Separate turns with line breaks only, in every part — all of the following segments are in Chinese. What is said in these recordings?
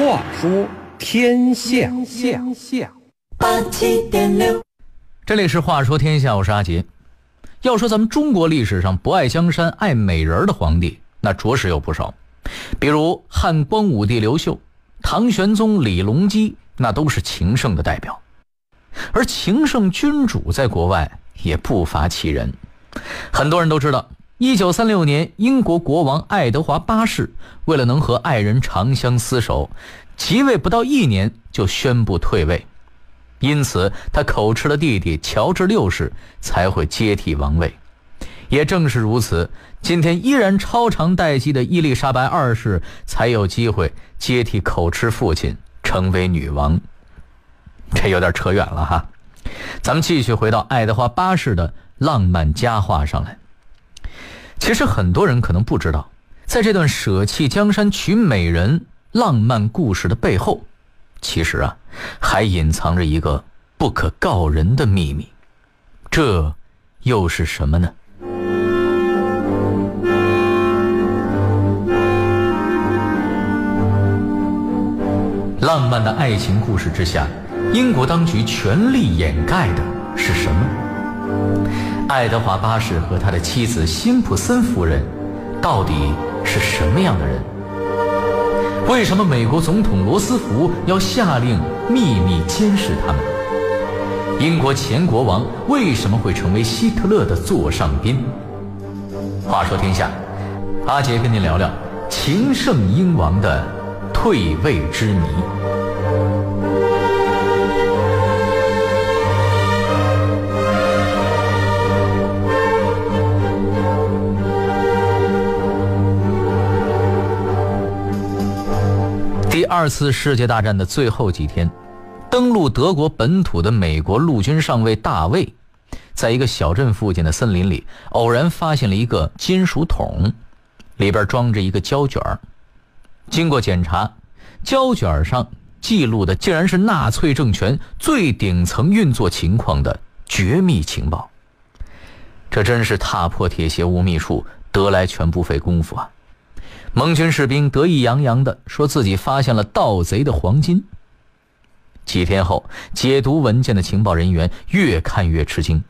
话说天下，下下
八七点六，
这里是《话说天下》，我是阿杰。要说咱们中国历史上不爱江山爱美人的皇帝，那着实有不少。比如汉光武帝刘秀、唐玄宗李隆基，那都是情圣的代表。而情圣君主在国外也不乏其人。很多人都知道，一九三六年，英国国王爱德华八世为了能和爱人长相厮守，即位不到一年就宣布退位。因此，他口吃的弟弟乔治六世才会接替王位。也正是如此，今天依然超长待机的伊丽莎白二世才有机会接替口吃父亲，成为女王。这有点扯远了哈，咱们继续回到爱德华八世的浪漫佳话上来。其实很多人可能不知道，在这段舍弃江山娶美人浪漫故事的背后，其实啊，还隐藏着一个不可告人的秘密。这又是什么呢？浪漫的爱情故事之下，英国当局全力掩盖的是什么？爱德华八世和他的妻子辛普森夫人，到底是什么样的人？为什么美国总统罗斯福要下令秘密监视他们？英国前国王为什么会成为希特勒的座上宾？话说天下，阿杰跟您聊聊情圣英王的退位之谜。二次世界大战的最后几天，登陆德国本土的美国陆军上尉大卫，在一个小镇附近的森林里，偶然发现了一个金属桶，里边装着一个胶卷经过检查，胶卷上记录的竟然是纳粹政权最顶层运作情况的绝密情报。这真是踏破铁鞋无觅处，得来全不费工夫啊！盟军士兵得意洋洋地说自己发现了盗贼的黄金。几天后，解读文件的情报人员越看越吃惊，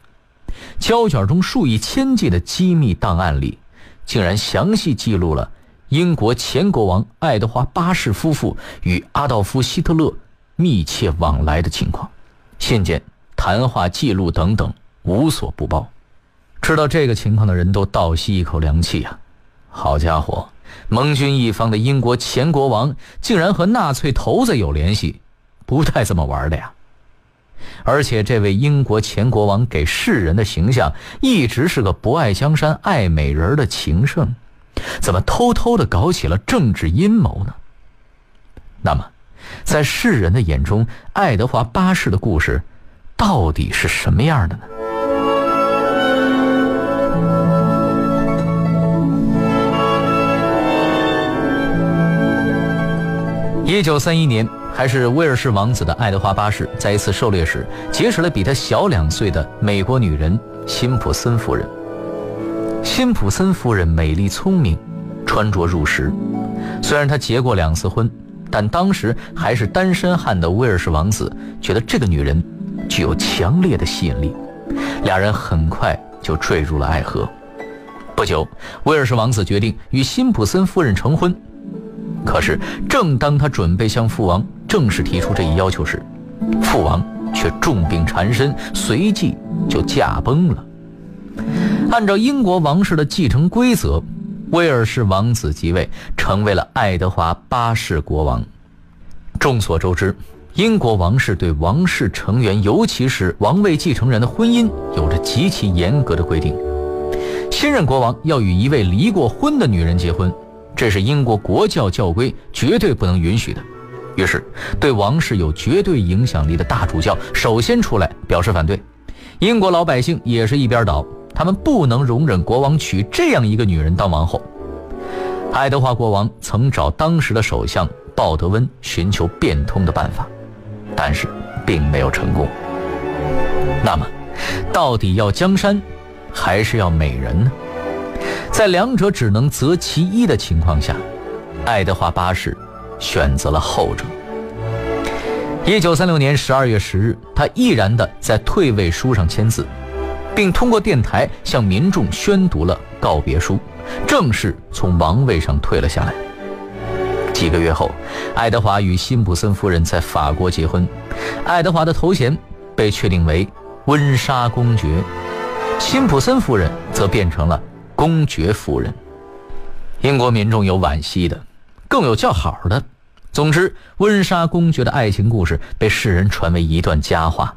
胶卷中数以千计的机密档案里，竟然详细记录了英国前国王爱德华八世夫妇与阿道夫·希特勒密切往来的情况，信件、谈话记录等等无所不包。知道这个情况的人都倒吸一口凉气呀！好家伙！盟军一方的英国前国王竟然和纳粹头子有联系，不带这么玩的呀！而且这位英国前国王给世人的形象一直是个不爱江山爱美人的情圣，怎么偷偷的搞起了政治阴谋呢？那么，在世人的眼中，爱德华八世的故事到底是什么样的呢？一九三一年，还是威尔士王子的爱德华八世，在一次狩猎时结识了比他小两岁的美国女人辛普森夫人。辛普森夫人美丽聪明，穿着入时。虽然她结过两次婚，但当时还是单身汉的威尔士王子觉得这个女人具有强烈的吸引力，俩人很快就坠入了爱河。不久，威尔士王子决定与辛普森夫人成婚。可是，正当他准备向父王正式提出这一要求时，父王却重病缠身，随即就驾崩了。按照英国王室的继承规则，威尔士王子即位，成为了爱德华八世国王。众所周知，英国王室对王室成员，尤其是王位继承人的婚姻，有着极其严格的规定。新任国王要与一位离过婚的女人结婚。这是英国国教教规，绝对不能允许的。于是，对王室有绝对影响力的大主教首先出来表示反对。英国老百姓也是一边倒，他们不能容忍国王娶这样一个女人当王后。爱德华国王曾找当时的首相鲍德温寻求变通的办法，但是并没有成功。那么，到底要江山，还是要美人呢？在两者只能择其一的情况下，爱德华八世选择了后者。一九三六年十二月十日，他毅然地在退位书上签字，并通过电台向民众宣读了告别书，正式从王位上退了下来。几个月后，爱德华与辛普森夫人在法国结婚，爱德华的头衔被确定为温莎公爵，辛普森夫人则变成了公爵夫人。英国民众有惋惜的，更有叫好的。总之，温莎公爵的爱情故事被世人传为一段佳话。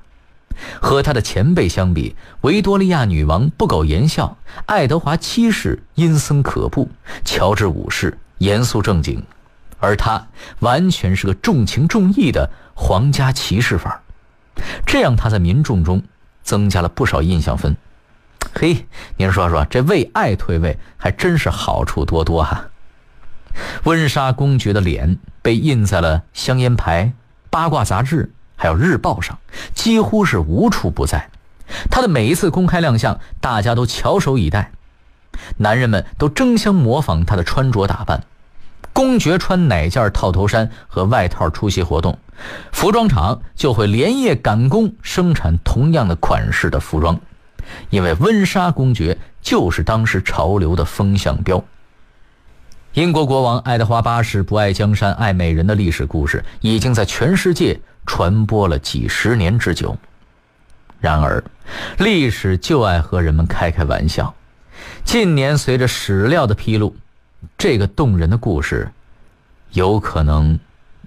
和他的前辈相比，维多利亚女王不苟言笑，爱德华七世阴森可怖，乔治五世严肃正经，而他完全是个重情重义的皇家骑士范儿。这让他在民众中增加了不少印象分。嘿，您说说，这为爱退位还真是好处多多哈。温莎公爵的脸被印在了香烟牌、八卦杂志还有日报上，几乎是无处不在。他的每一次公开亮相，大家都翘首以待，男人们都争相模仿他的穿着打扮。公爵穿哪件套头衫和外套出席活动，服装厂就会连夜赶工生产同样的款式的服装，因为温莎公爵就是当时潮流的风向标。英国国王爱德华八世不爱江山爱美人的历史故事，已经在全世界传播了几十年之久。然而，历史就爱和人们开开玩笑。近年随着史料的披露，这个动人的故事，有可能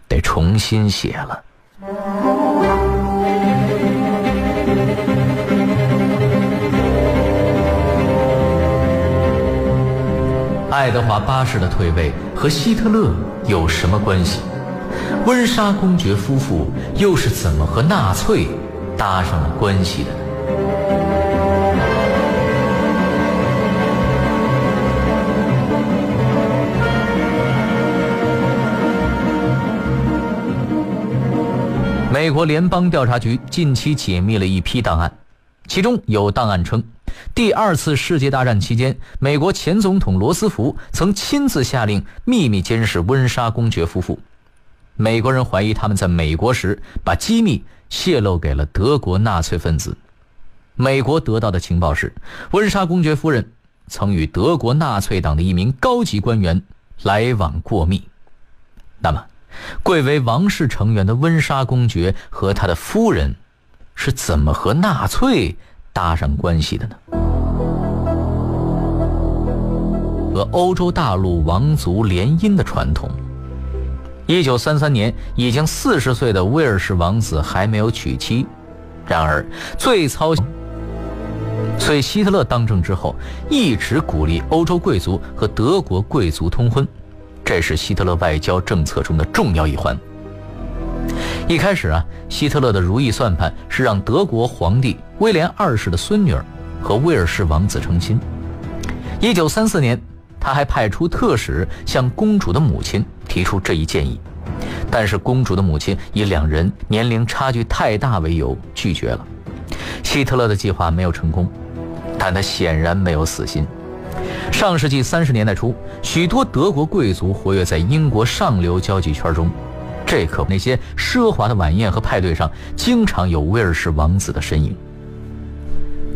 得重新写了。爱德华八世的退位和希特勒有什么关系？温莎公爵夫妇又是怎么和纳粹搭上了关系的呢？美国联邦调查局近期解密了一批档案，其中有档案称，第二次世界大战期间，美国前总统罗斯福曾亲自下令秘密监视温莎公爵夫妇。美国人怀疑他们在美国时把机密泄露给了德国纳粹分子。美国得到的情报是，温莎公爵夫人曾与德国纳粹党的一名高级官员来往过密。那么，贵为王室成员的温莎公爵和他的夫人是怎么和纳粹搭上关系的呢？和欧洲大陆王族联姻的传统。一九三三年，已经四十岁的威尔士王子还没有娶妻，然而最操心。所以希特勒当政之后，一直鼓励欧洲贵族和德国贵族通婚。这是希特勒外交政策中的重要一环。一开始啊，希特勒的如意算盘是让德国皇帝威廉二世的孙女儿和威尔士王子成亲。一九三四年，他还派出特使向公主的母亲提出这一建议，但是公主的母亲以两人年龄差距太大为由拒绝了。希特勒的计划没有成功，但他显然没有死心。上世纪三十年代初，许多德国贵族活跃在英国上流交际圈中，这可那些奢华的晚宴和派对上，经常有威尔士王子的身影。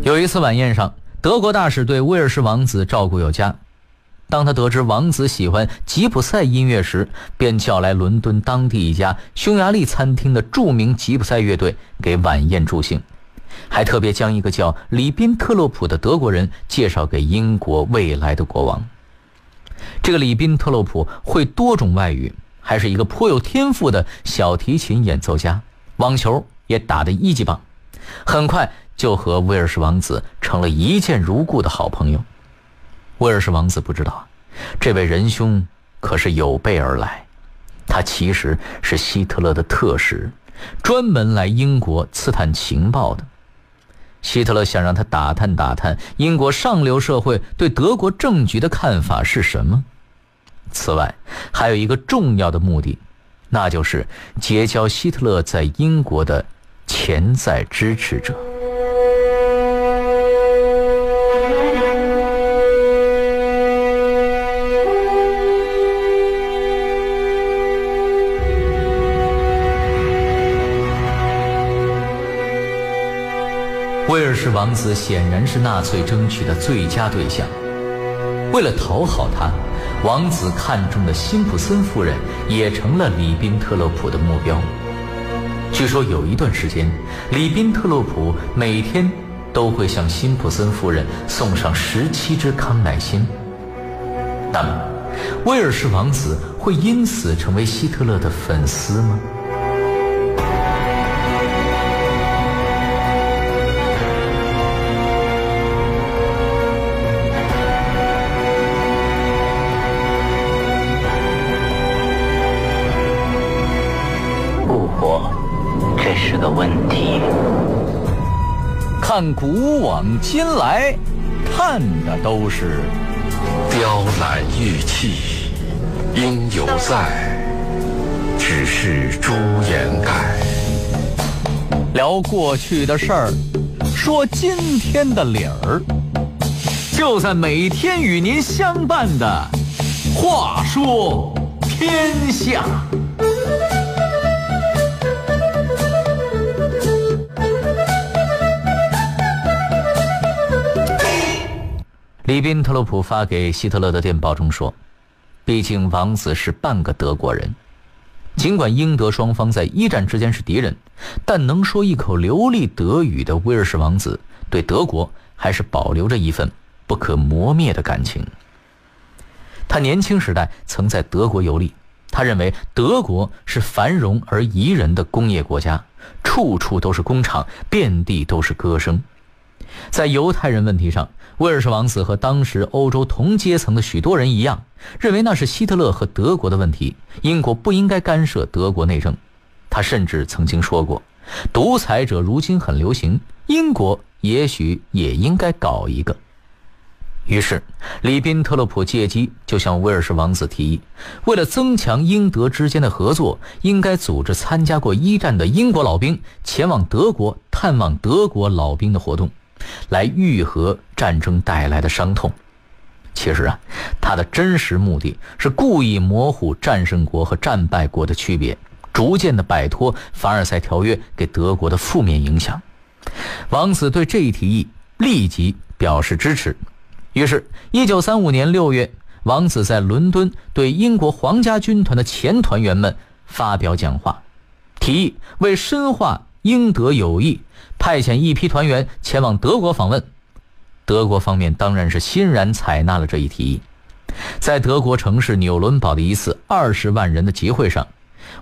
有一次晚宴上，德国大使对威尔士王子照顾有加，当他得知王子喜欢吉普赛音乐时，便叫来伦敦当地一家匈牙利餐厅的著名吉普赛乐队给晚宴助兴。还特别将一个叫里宾特洛普的德国人介绍给英国未来的国王。这个里宾特洛普会多种外语，还是一个颇有天赋的小提琴演奏家，网球也打得一级棒，很快就和威尔士王子成了一见如故的好朋友。威尔士王子不知道，这位仁兄可是有备而来，他其实是希特勒的特使，专门来英国刺探情报的。希特勒想让他打探打探英国上流社会对德国政局的看法是什么。此外，还有一个重要的目的，那就是结交希特勒在英国的潜在支持者。王子显然是纳粹争取的最佳对象。为了讨好他，王子看中的辛普森夫人也成了里宾特洛普的目标。据说有一段时间，里宾特洛普每天都会向辛普森夫人送上十七只康乃馨。那么，威尔士王子会因此成为希特勒的粉丝吗？
是个问题。
看古往今来，看的都是
雕栏玉砌，应犹在，只是朱颜改。
聊过去的事儿，说今天的理儿，就在每天与您相伴的《话说天下》。里宾特洛普发给希特勒的电报中说：“毕竟王子是半个德国人，尽管英德双方在一战之间是敌人，但能说一口流利德语的威尔士王子对德国还是保留着一份不可磨灭的感情。他年轻时代曾在德国游历，他认为德国是繁荣而宜人的工业国家，处处都是工厂，遍地都是歌声。在犹太人问题上。”威尔士王子和当时欧洲同阶层的许多人一样，认为那是希特勒和德国的问题，英国不应该干涉德国内政。他甚至曾经说过：“独裁者如今很流行，英国也许也应该搞一个。”于是，里宾特洛普借机就向威尔士王子提议，为了增强英德之间的合作，应该组织参加过一战的英国老兵前往德国探望德国老兵的活动。来愈合战争带来的伤痛。其实啊，他的真实目的是故意模糊战胜国和战败国的区别，逐渐的摆脱凡尔赛条约给德国的负面影响。王子对这一提议立即表示支持。于是，一九三五年六月，王子在伦敦对英国皇家军团的前团员们发表讲话，提议为深化英德友谊。派遣一批团员前往德国访问，德国方面当然是欣然采纳了这一提议。在德国城市纽伦堡的一次二十万人的集会上，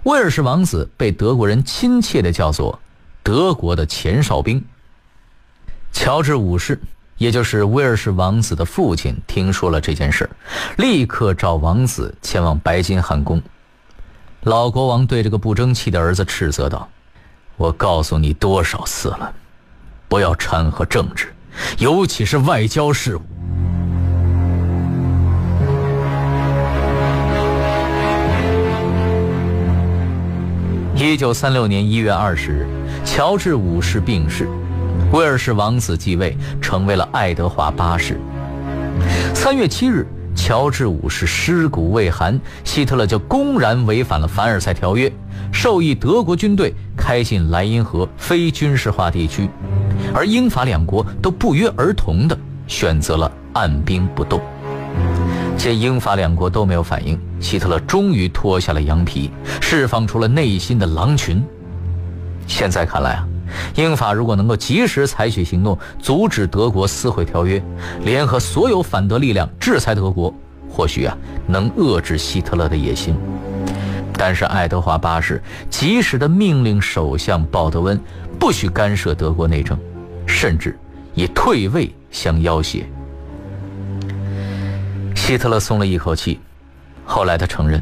威尔士王子被德国人亲切地叫做“德国的前哨兵”。乔治五世，也就是威尔士王子的父亲，听说了这件事，立刻召王子前往白金汉宫。老国王对这个不争气的儿子斥责道。我告诉你多少次了，不要掺和政治，尤其是外交事务。一九三六年一月二十日，乔治五世病逝，威尔士王子继位，成为了爱德华八世。三月七日。乔治五世尸骨未寒，希特勒就公然违反了凡尔赛条约，授意德国军队开进莱茵河非军事化地区，而英法两国都不约而同地选择了按兵不动。见英法两国都没有反应，希特勒终于脱下了羊皮，释放出了内心的狼群。现在看来啊。英法如果能够及时采取行动，阻止德国撕毁条约，联合所有反德力量制裁德国，或许啊能遏制希特勒的野心。但是爱德华八世及时的命令首相鲍德温不许干涉德国内政，甚至以退位相要挟。希特勒松了一口气，后来他承认。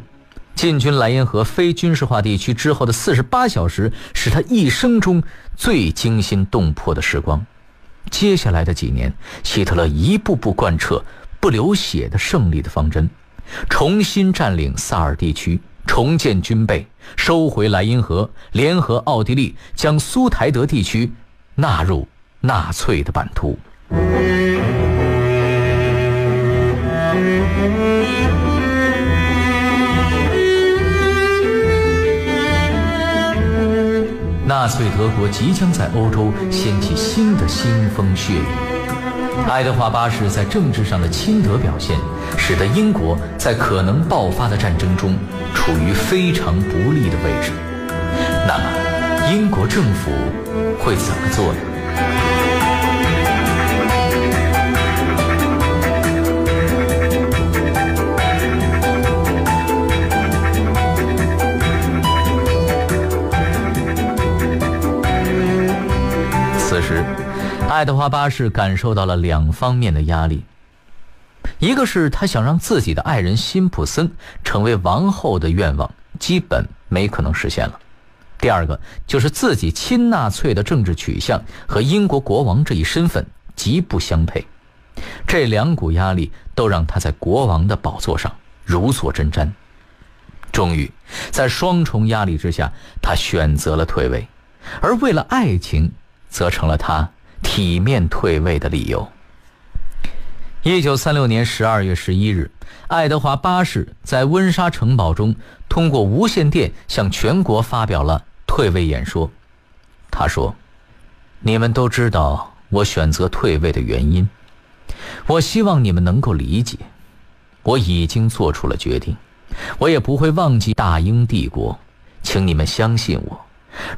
进军莱茵河非军事化地区之后的四十八小时，是他一生中最惊心动魄的时光。接下来的几年，希特勒一步步贯彻不流血的胜利的方针，重新占领萨尔地区，重建军备，收回莱茵河，联合奥地利，将苏台德地区纳入纳粹的版图。纳粹德国即将在欧洲掀起新的腥风血雨。爱德华八世在政治上的亲德表现，使得英国在可能爆发的战争中处于非常不利的位置。那么，英国政府会怎么做呢？爱德华八世感受到了两方面的压力：一个是他想让自己的爱人辛普森成为王后的愿望基本没可能实现了；第二个就是自己亲纳粹的政治取向和英国国王这一身份极不相配。这两股压力都让他在国王的宝座上如坐针毡。终于，在双重压力之下，他选择了退位，而为了爱情。则成了他体面退位的理由。一九三六年十二月十一日，爱德华八世在温莎城堡中通过无线电向全国发表了退位演说。他说：“你们都知道我选择退位的原因，我希望你们能够理解。我已经做出了决定，我也不会忘记大英帝国，请你们相信我。”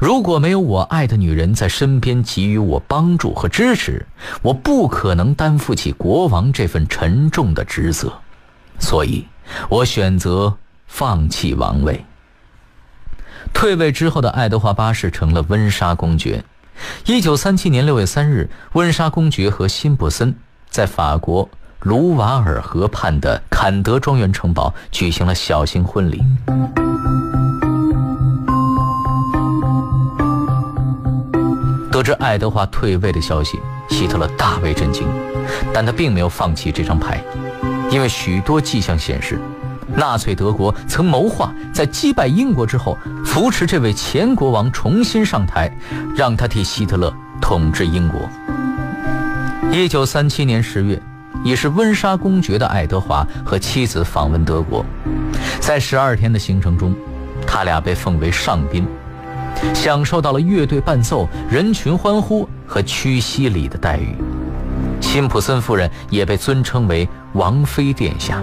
如果没有我爱的女人在身边给予我帮助和支持，我不可能担负起国王这份沉重的职责，所以，我选择放弃王位。退位之后的爱德华八世成了温莎公爵。一九三七年六月三日，温莎公爵和辛普森在法国卢瓦尔河畔的坎德庄园城堡举行了小型婚礼。知爱德华退位的消息，希特勒大为震惊，但他并没有放弃这张牌，因为许多迹象显示，纳粹德国曾谋划在击败英国之后，扶持这位前国王重新上台，让他替希特勒统治英国。一九三七年十月，已是温莎公爵的爱德华和妻子访问德国，在十二天的行程中，他俩被奉为上宾。享受到了乐队伴奏、人群欢呼和屈膝礼的待遇，辛普森夫人也被尊称为王妃殿下。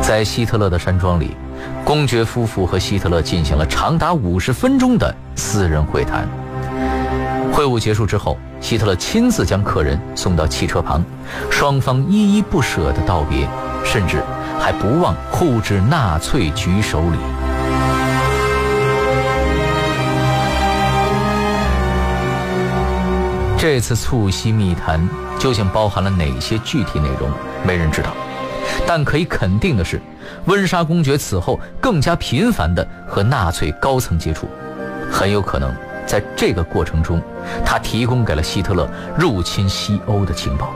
在希特勒的山庄里，公爵夫妇和希特勒进行了长达五十分钟的私人会谈。会晤结束之后，希特勒亲自将客人送到汽车旁，双方依依不舍地道别，甚至还不忘互致纳粹举手礼。这次促膝密谈究竟包含了哪些具体内容，没人知道。但可以肯定的是，温莎公爵此后更加频繁地和纳粹高层接触，很有可能在这个过程中，他提供给了希特勒入侵西欧的情报。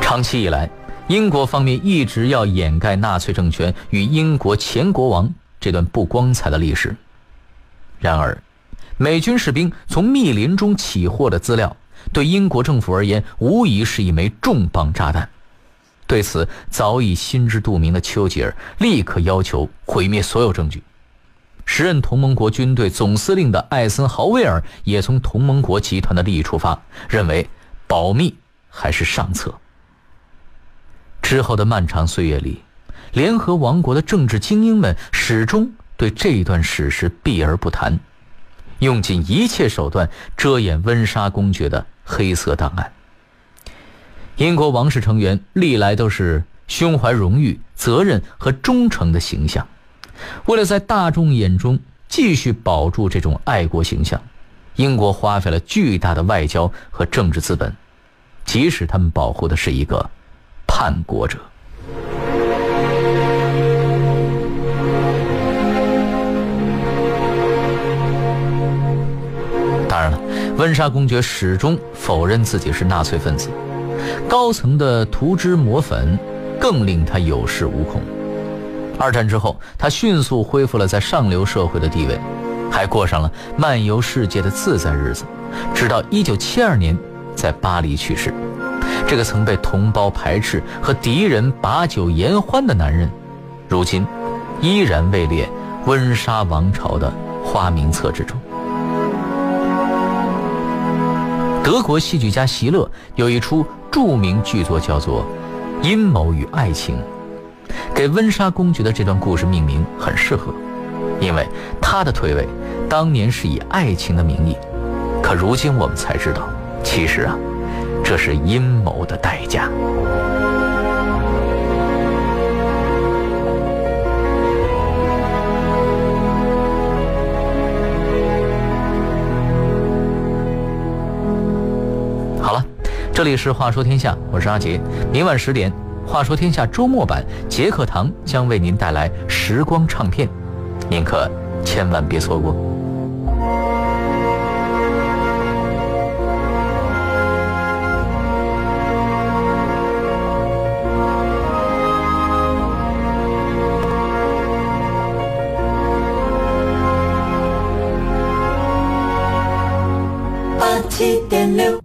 长期以来，英国方面一直要掩盖纳粹政权与英国前国王这段不光彩的历史。然而，美军士兵从密林中起获的资料，对英国政府而言无疑是一枚重磅炸弹。对此，早已心知肚明的丘吉尔立刻要求毁灭所有证据。时任同盟国军队总司令的艾森豪威尔也从同盟国集团的利益出发，认为保密还是上策。之后的漫长岁月里，联合王国的政治精英们始终对这段史实避而不谈。用尽一切手段遮掩温莎公爵的黑色档案。英国王室成员历来都是胸怀荣誉、责任和忠诚的形象。为了在大众眼中继续保住这种爱国形象，英国花费了巨大的外交和政治资本，即使他们保护的是一个叛国者。温莎公爵始终否认自己是纳粹分子，高层的涂脂抹粉更令他有恃无恐。二战之后，他迅速恢复了在上流社会的地位，还过上了漫游世界的自在日子，直到1972年在巴黎去世。这个曾被同胞排斥和敌人把酒言欢的男人，如今依然位列温莎王朝的花名册之中。德国戏剧家席勒有一出著名剧作叫做《阴谋与爱情》，给温莎公爵的这段故事命名很适合，因为他的退位当年是以爱情的名义，可如今我们才知道，其实啊，这是阴谋的代价。这里是《话说天下》，我是阿杰。明晚十点，《话说天下》周末版杰克堂将为您带来时光唱片，您可千万别错过。
八七点六。